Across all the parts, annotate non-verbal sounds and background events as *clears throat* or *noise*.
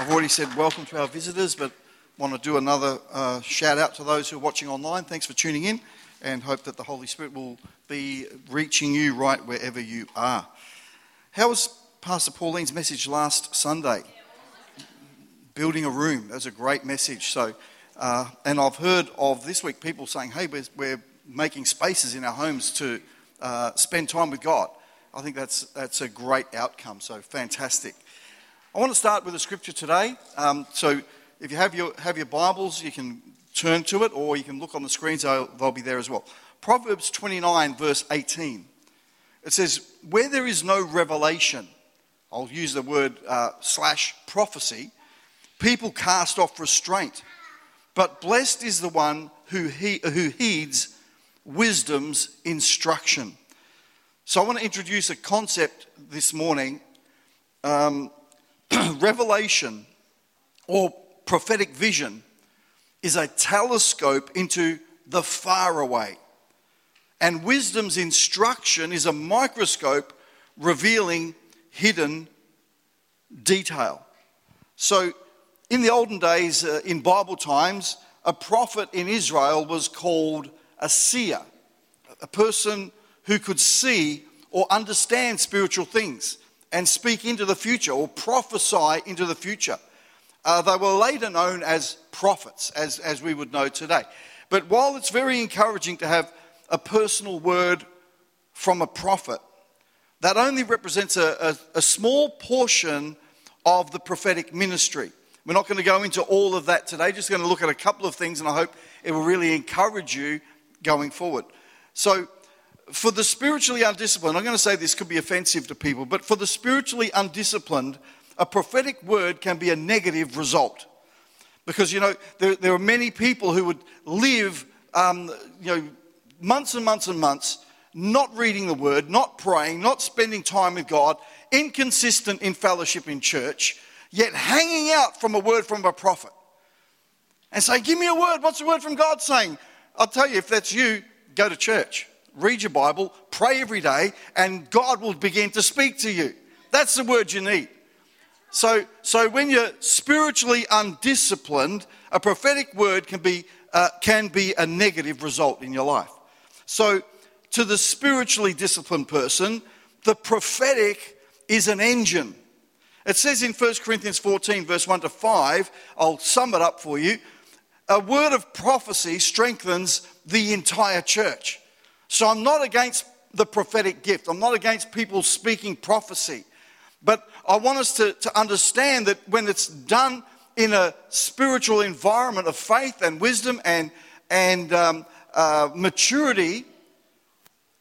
I've already said welcome to our visitors, but want to do another uh, shout out to those who are watching online. Thanks for tuning in and hope that the Holy Spirit will be reaching you right wherever you are. How was Pastor Pauline's message last Sunday? Building a room. That was a great message. So, uh, and I've heard of this week people saying, hey, we're, we're making spaces in our homes to uh, spend time with God. I think that's, that's a great outcome. So, fantastic. I want to start with a scripture today. Um, so if you have your, have your Bibles, you can turn to it or you can look on the screens, they'll, they'll be there as well. Proverbs 29, verse 18. It says, Where there is no revelation, I'll use the word uh, slash prophecy, people cast off restraint. But blessed is the one who, he, who heeds wisdom's instruction. So I want to introduce a concept this morning. Um, *clears throat* revelation or prophetic vision is a telescope into the far away. And wisdom's instruction is a microscope revealing hidden detail. So, in the olden days, uh, in Bible times, a prophet in Israel was called a seer, a person who could see or understand spiritual things and speak into the future or prophesy into the future. Uh, they were later known as prophets, as, as we would know today. But while it's very encouraging to have a personal word from a prophet, that only represents a, a, a small portion of the prophetic ministry. We're not going to go into all of that today, just going to look at a couple of things, and I hope it will really encourage you going forward. So, for the spiritually undisciplined, I'm going to say this could be offensive to people, but for the spiritually undisciplined, a prophetic word can be a negative result. Because, you know, there, there are many people who would live, um, you know, months and months and months not reading the word, not praying, not spending time with God, inconsistent in fellowship in church, yet hanging out from a word from a prophet. And say, Give me a word. What's the word from God saying? I'll tell you, if that's you, go to church read your Bible, pray every day, and God will begin to speak to you. That's the word you need. So, so when you're spiritually undisciplined, a prophetic word can be, uh, can be a negative result in your life. So, to the spiritually disciplined person, the prophetic is an engine. It says in 1 Corinthians 14, verse 1 to 5, I'll sum it up for you. A word of prophecy strengthens the entire church. So I'm not against the prophetic gift, I'm not against people speaking prophecy. But I want us to, to understand that when it's done in a spiritual environment of faith and wisdom and, and um, uh, maturity,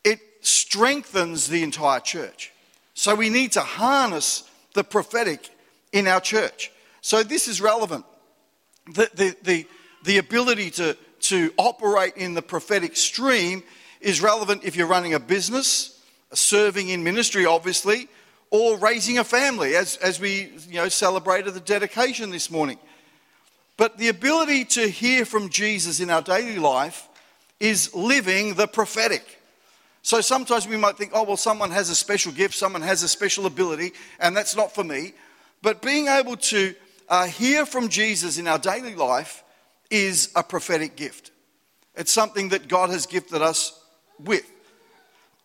it strengthens the entire church. So we need to harness the prophetic in our church. So this is relevant. The, the, the, the ability to, to operate in the prophetic stream is relevant if you're running a business, serving in ministry, obviously, or raising a family, as, as we you know, celebrated the dedication this morning. But the ability to hear from Jesus in our daily life is living the prophetic. So sometimes we might think, oh, well, someone has a special gift, someone has a special ability, and that's not for me. But being able to uh, hear from Jesus in our daily life is a prophetic gift. It's something that God has gifted us with.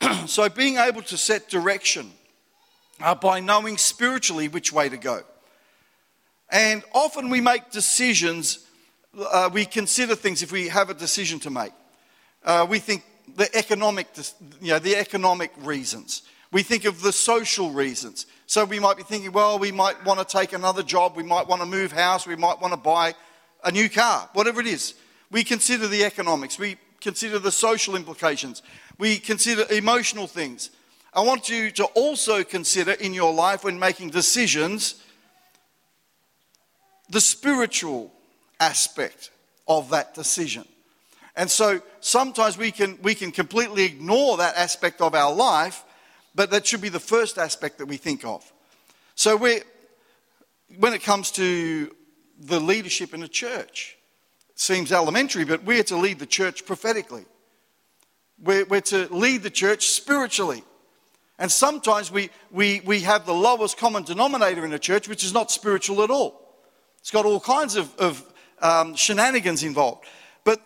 *clears throat* so, being able to set direction uh, by knowing spiritually which way to go. And often we make decisions, uh, we consider things if we have a decision to make. Uh, we think the economic, you know, the economic reasons. We think of the social reasons. So we might be thinking, well, we might want to take another job, we might want to move house, we might want to buy a new car, whatever it is. We consider the economics. We consider the social implications, we consider emotional things. I want you to also consider in your life when making decisions the spiritual aspect of that decision. And so sometimes we can, we can completely ignore that aspect of our life, but that should be the first aspect that we think of. So we when it comes to the leadership in a church, seems elementary, but we're to lead the church prophetically. We're, we're to lead the church spiritually. And sometimes we, we, we have the lowest common denominator in a church, which is not spiritual at all. It's got all kinds of, of um, shenanigans involved. But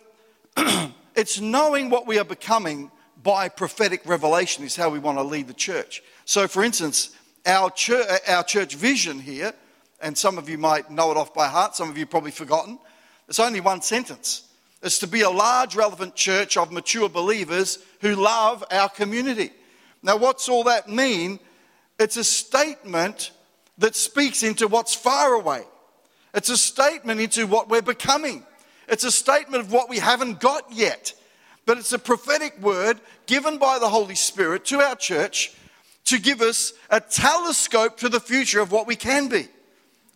*clears throat* it's knowing what we are becoming by prophetic revelation is how we want to lead the church. So, for instance, our church, our church vision here, and some of you might know it off by heart, some of you probably forgotten. It's only one sentence. It's to be a large, relevant church of mature believers who love our community. Now, what's all that mean? It's a statement that speaks into what's far away. It's a statement into what we're becoming. It's a statement of what we haven't got yet. But it's a prophetic word given by the Holy Spirit to our church to give us a telescope to the future of what we can be,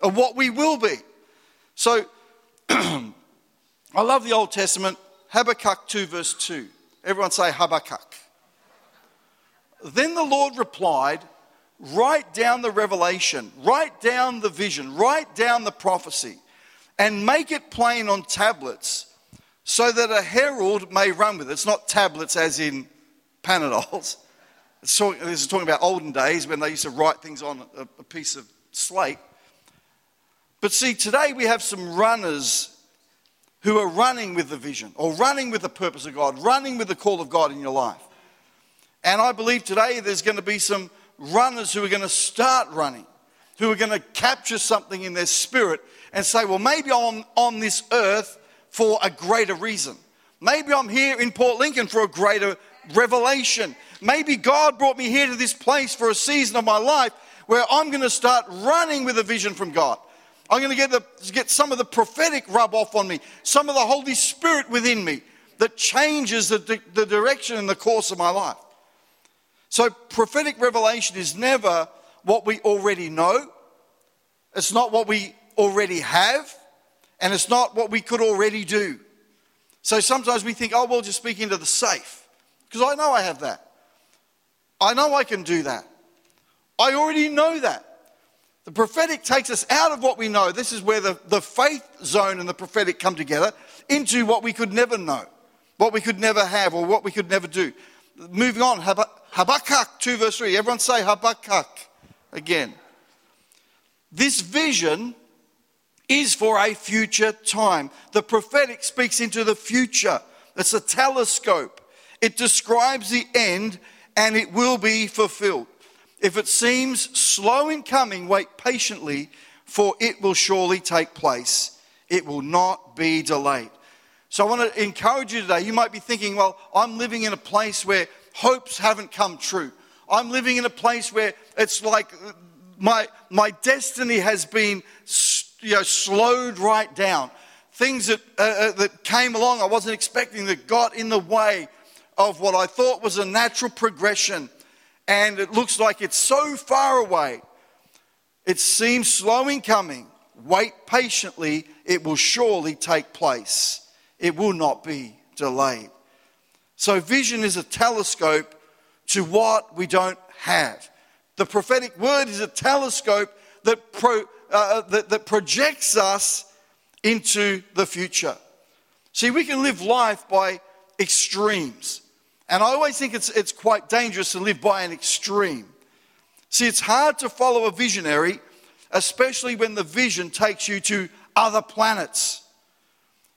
of what we will be. So, *clears throat* I love the Old Testament, Habakkuk 2, verse 2. Everyone say Habakkuk. Then the Lord replied, Write down the revelation, write down the vision, write down the prophecy, and make it plain on tablets so that a herald may run with it. It's not tablets as in Panadols. It's this is talking about olden days when they used to write things on a piece of slate. But see, today we have some runners who are running with the vision or running with the purpose of God, running with the call of God in your life. And I believe today there's going to be some runners who are going to start running, who are going to capture something in their spirit and say, well, maybe I'm on this earth for a greater reason. Maybe I'm here in Port Lincoln for a greater revelation. Maybe God brought me here to this place for a season of my life where I'm going to start running with a vision from God. I'm going to get, the, get some of the prophetic rub off on me, some of the Holy Spirit within me that changes the, the direction and the course of my life. So, prophetic revelation is never what we already know, it's not what we already have, and it's not what we could already do. So, sometimes we think, oh, we'll just speak into the safe, because I know I have that. I know I can do that. I already know that. The prophetic takes us out of what we know. This is where the, the faith zone and the prophetic come together into what we could never know, what we could never have, or what we could never do. Moving on, Habakkuk 2, verse 3. Everyone say Habakkuk again. This vision is for a future time. The prophetic speaks into the future. It's a telescope. It describes the end and it will be fulfilled. If it seems slow in coming, wait patiently, for it will surely take place. It will not be delayed. So I want to encourage you today. You might be thinking, well, I'm living in a place where hopes haven't come true. I'm living in a place where it's like my, my destiny has been you know, slowed right down. Things that, uh, uh, that came along I wasn't expecting that got in the way of what I thought was a natural progression. And it looks like it's so far away. It seems slow in coming. Wait patiently, it will surely take place it will not be delayed. So, vision is a telescope to what we don't have. The prophetic word is a telescope that, pro, uh, uh, that, that projects us into the future. See, we can live life by extremes. And I always think it's, it's quite dangerous to live by an extreme. See, it's hard to follow a visionary, especially when the vision takes you to other planets.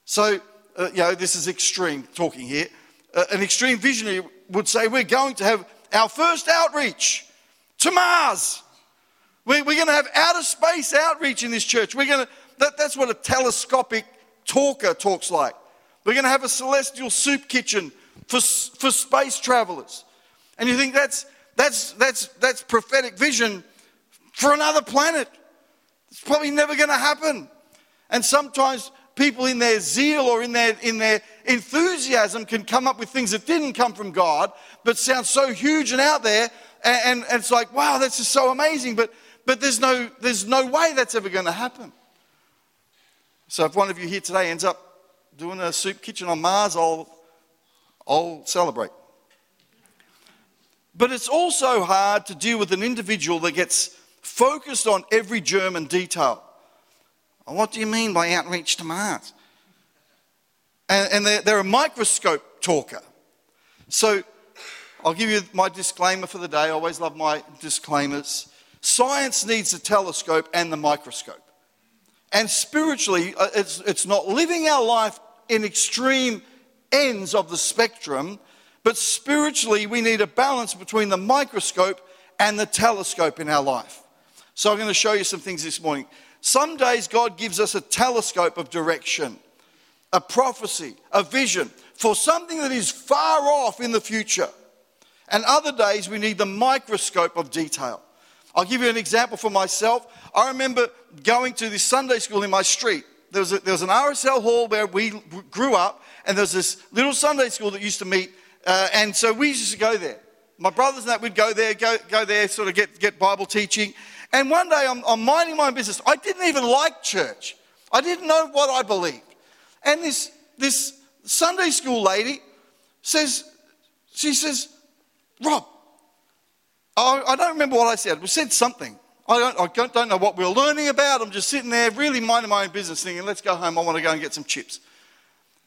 So, uh, you know, this is extreme talking here. Uh, an extreme visionary would say, We're going to have our first outreach to Mars. We're, we're going to have outer space outreach in this church. We're going to, that, that's what a telescopic talker talks like. We're going to have a celestial soup kitchen for, for space travelers. And you think that's, that's, that's, that's prophetic vision for another planet. It's probably never going to happen. And sometimes people in their zeal or in their, in their enthusiasm can come up with things that didn't come from God, but sound so huge and out there. And, and it's like, wow, that's just so amazing. But, but there's, no, there's no way that's ever going to happen. So if one of you here today ends up doing a soup kitchen on Mars, I'll, I'll celebrate. But it's also hard to deal with an individual that gets focused on every germ and detail. What do you mean by outreach to Mars? And, and they're, they're a microscope talker. So I'll give you my disclaimer for the day. I always love my disclaimers. Science needs the telescope and the microscope. And spiritually, uh, it's, it's not living our life in extreme ends of the spectrum, but spiritually, we need a balance between the microscope and the telescope in our life. So, I'm going to show you some things this morning. Some days, God gives us a telescope of direction, a prophecy, a vision for something that is far off in the future. And other days, we need the microscope of detail. I'll give you an example for myself. I remember going to this Sunday school in my street. There was, a, there was an RSL hall where we grew up, and there was this little Sunday school that used to meet, uh, and so we used to go there. My brothers and that would go there, go, go there, sort of get, get Bible teaching. And one day I'm, I'm minding my own business. I didn't even like church. I didn't know what I believed. And this, this Sunday school lady says, she says, Rob, I, I don't remember what I said. We said something. I don't, I don't, know what we are learning about. I'm just sitting there, really minding my own business, thinking, let's go home. I want to go and get some chips.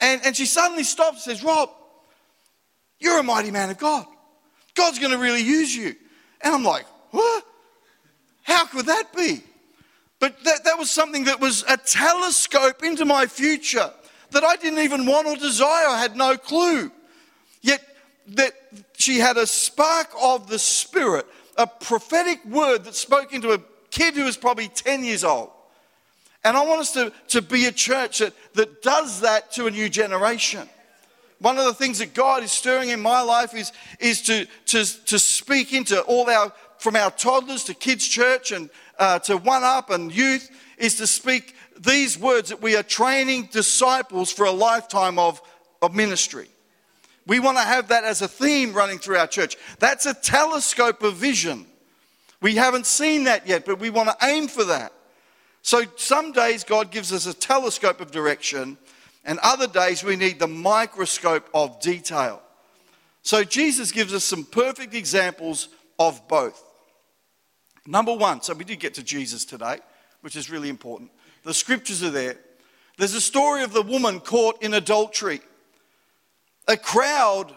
And, and she suddenly stops and says, Rob, you're a mighty man of God. God's going to really use you. And I'm like, what? How could that be? But that, that was something that was a telescope into my future that I didn't even want or desire. I had no clue. Yet that she had a spark of the Spirit, a prophetic word that spoke into a kid who was probably 10 years old. And I want us to, to be a church that, that does that to a new generation. One of the things that God is stirring in my life is, is to, to, to speak into all our, from our toddlers to kids' church and uh, to One Up and youth, is to speak these words that we are training disciples for a lifetime of, of ministry. We want to have that as a theme running through our church. That's a telescope of vision. We haven't seen that yet, but we want to aim for that. So some days God gives us a telescope of direction, and other days we need the microscope of detail. So Jesus gives us some perfect examples of both. Number one, so we did get to Jesus today, which is really important. The scriptures are there. There's a story of the woman caught in adultery a crowd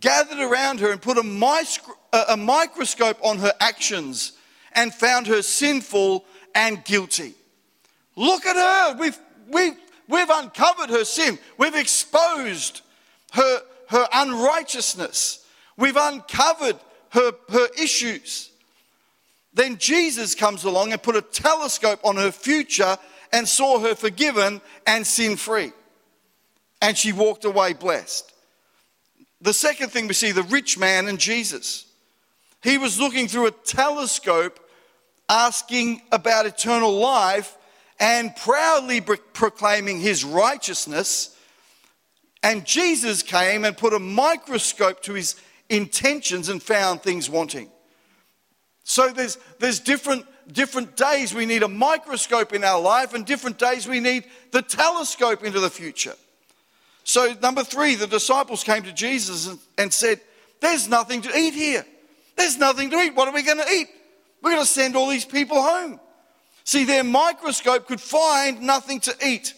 gathered around her and put a, a microscope on her actions and found her sinful and guilty. Look at her. We've, we've, we've uncovered her sin. We've exposed her, her unrighteousness. We've uncovered her, her issues. Then Jesus comes along and put a telescope on her future and saw her forgiven and sin free and she walked away blessed. The second thing we see the rich man and Jesus. He was looking through a telescope asking about eternal life and proudly proclaiming his righteousness. And Jesus came and put a microscope to his intentions and found things wanting. So there's, there's different, different days we need a microscope in our life, and different days we need the telescope into the future. So, number three, the disciples came to Jesus and said, There's nothing to eat here. There's nothing to eat. What are we going to eat? We're going to send all these people home. See, their microscope could find nothing to eat.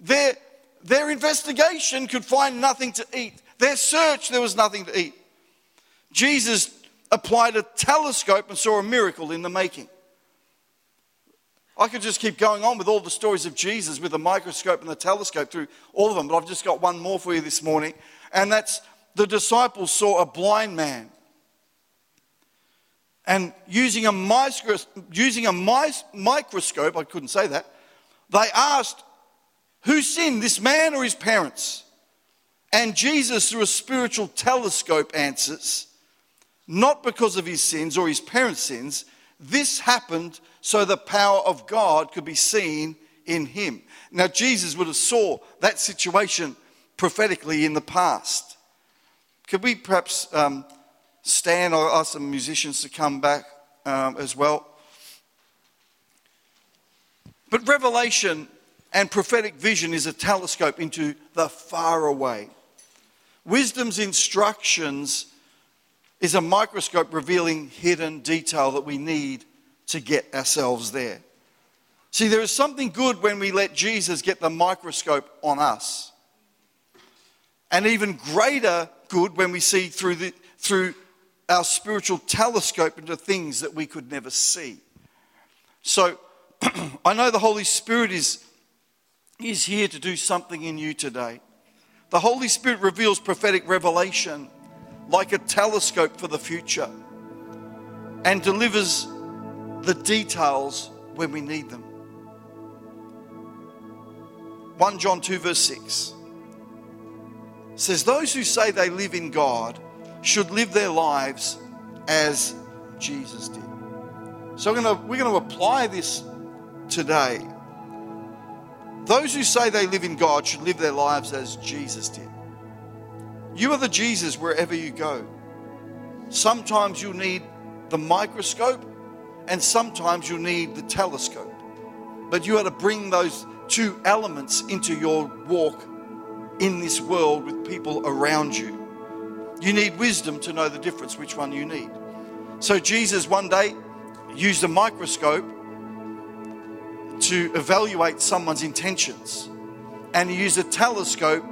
Their, their investigation could find nothing to eat. Their search, there was nothing to eat. Jesus applied a telescope and saw a miracle in the making. I could just keep going on with all the stories of Jesus with the microscope and the telescope through all of them, but I've just got one more for you this morning, and that's the disciples saw a blind man. And using a, using a microscope, I couldn't say that, they asked, Who sinned, this man or his parents? And Jesus, through a spiritual telescope, answers, Not because of his sins or his parents' sins, this happened so the power of God could be seen in him. Now, Jesus would have saw that situation prophetically in the past. Could we perhaps um, stand or ask some musicians to come back um, as well? But revelation and prophetic vision is a telescope into the far away. Wisdom's instructions is a microscope revealing hidden detail that we need to get ourselves there. See, there is something good when we let Jesus get the microscope on us. And even greater good when we see through, the, through our spiritual telescope into things that we could never see. So, *clears throat* I know the Holy Spirit is, is here to do something in you today. The Holy Spirit reveals prophetic revelation like a telescope for the future and delivers the details when we need them. 1 John 2, verse 6 says, Those who say they live in God should live their lives as Jesus did. So we're going to, we're to apply this today. Those who say they live in God should live their lives as Jesus did. You are the Jesus wherever you go. Sometimes you'll need the microscope, and sometimes you'll need the telescope. But you are to bring those two elements into your walk in this world with people around you. You need wisdom to know the difference which one you need. So Jesus one day used a microscope to evaluate someone's intentions, and he used a telescope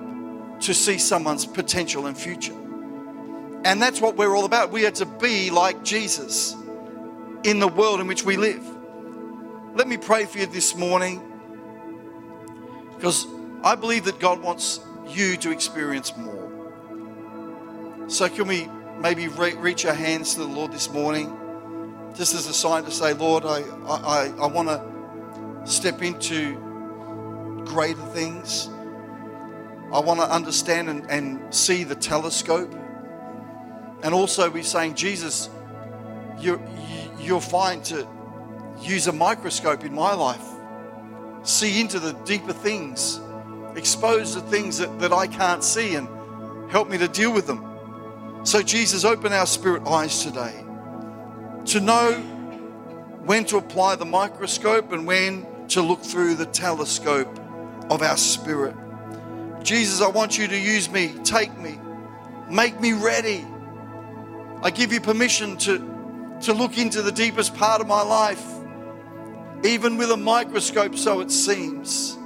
to see someone's potential and future. And that's what we're all about. We are to be like Jesus in the world in which we live. Let me pray for you this morning because I believe that God wants you to experience more. So, can we maybe re- reach our hands to the Lord this morning? Just as a sign to say, Lord, I, I, I want to step into greater things. I want to understand and, and see the telescope. And also, we're saying, Jesus, you're, you're fine to use a microscope in my life, see into the deeper things, expose the things that, that I can't see, and help me to deal with them. So, Jesus, open our spirit eyes today to know when to apply the microscope and when to look through the telescope of our spirit. Jesus, I want you to use me, take me, make me ready. I give you permission to, to look into the deepest part of my life, even with a microscope, so it seems,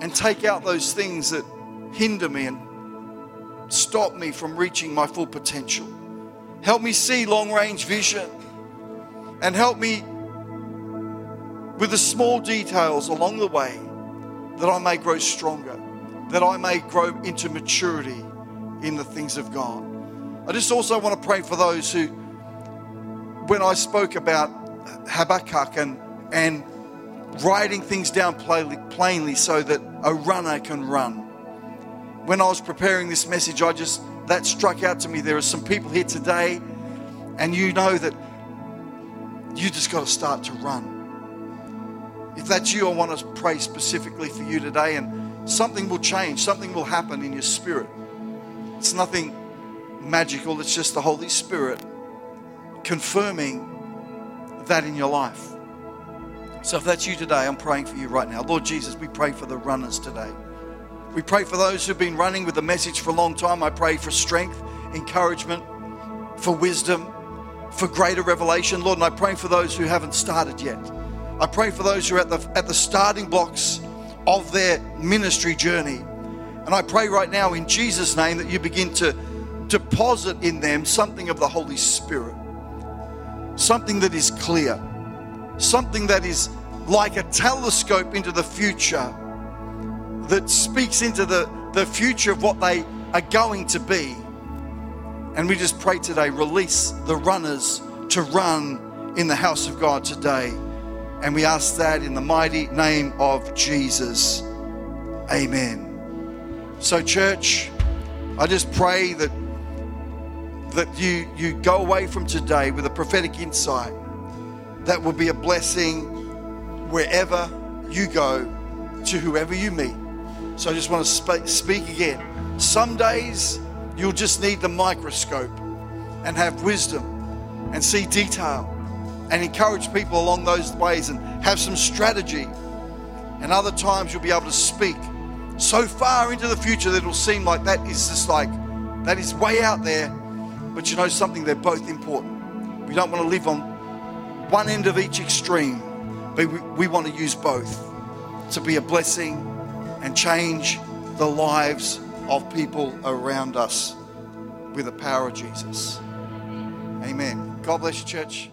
and take out those things that hinder me and stop me from reaching my full potential. Help me see long range vision and help me with the small details along the way that I may grow stronger, that I may grow into maturity in the things of God. I just also want to pray for those who, when I spoke about Habakkuk and, and writing things down plainly, plainly so that a runner can run. When I was preparing this message, I just, that struck out to me. There are some people here today, and you know that you just got to start to run. If that's you, I want to pray specifically for you today, and something will change, something will happen in your spirit. It's nothing magical, it's just the Holy Spirit confirming that in your life. So if that's you today, I'm praying for you right now. Lord Jesus, we pray for the runners today. We pray for those who've been running with the message for a long time. I pray for strength, encouragement, for wisdom, for greater revelation. Lord, and I pray for those who haven't started yet. I pray for those who are at the, at the starting blocks of their ministry journey. And I pray right now in Jesus' name that you begin to deposit in them something of the Holy Spirit, something that is clear, something that is like a telescope into the future that speaks into the, the future of what they are going to be. And we just pray today, release the runners to run in the house of God today. And we ask that in the mighty name of Jesus. Amen. So, church, I just pray that that you you go away from today with a prophetic insight that will be a blessing wherever you go to whoever you meet. So I just want to speak, speak again. Some days you'll just need the microscope and have wisdom and see detail and encourage people along those ways and have some strategy. And other times you'll be able to speak so far into the future that it'll seem like that is just like, that is way out there. But you know something, they're both important. We don't want to live on one end of each extreme, but we, we want to use both to be a blessing and change the lives of people around us with the power of Jesus. Amen. God bless you, church.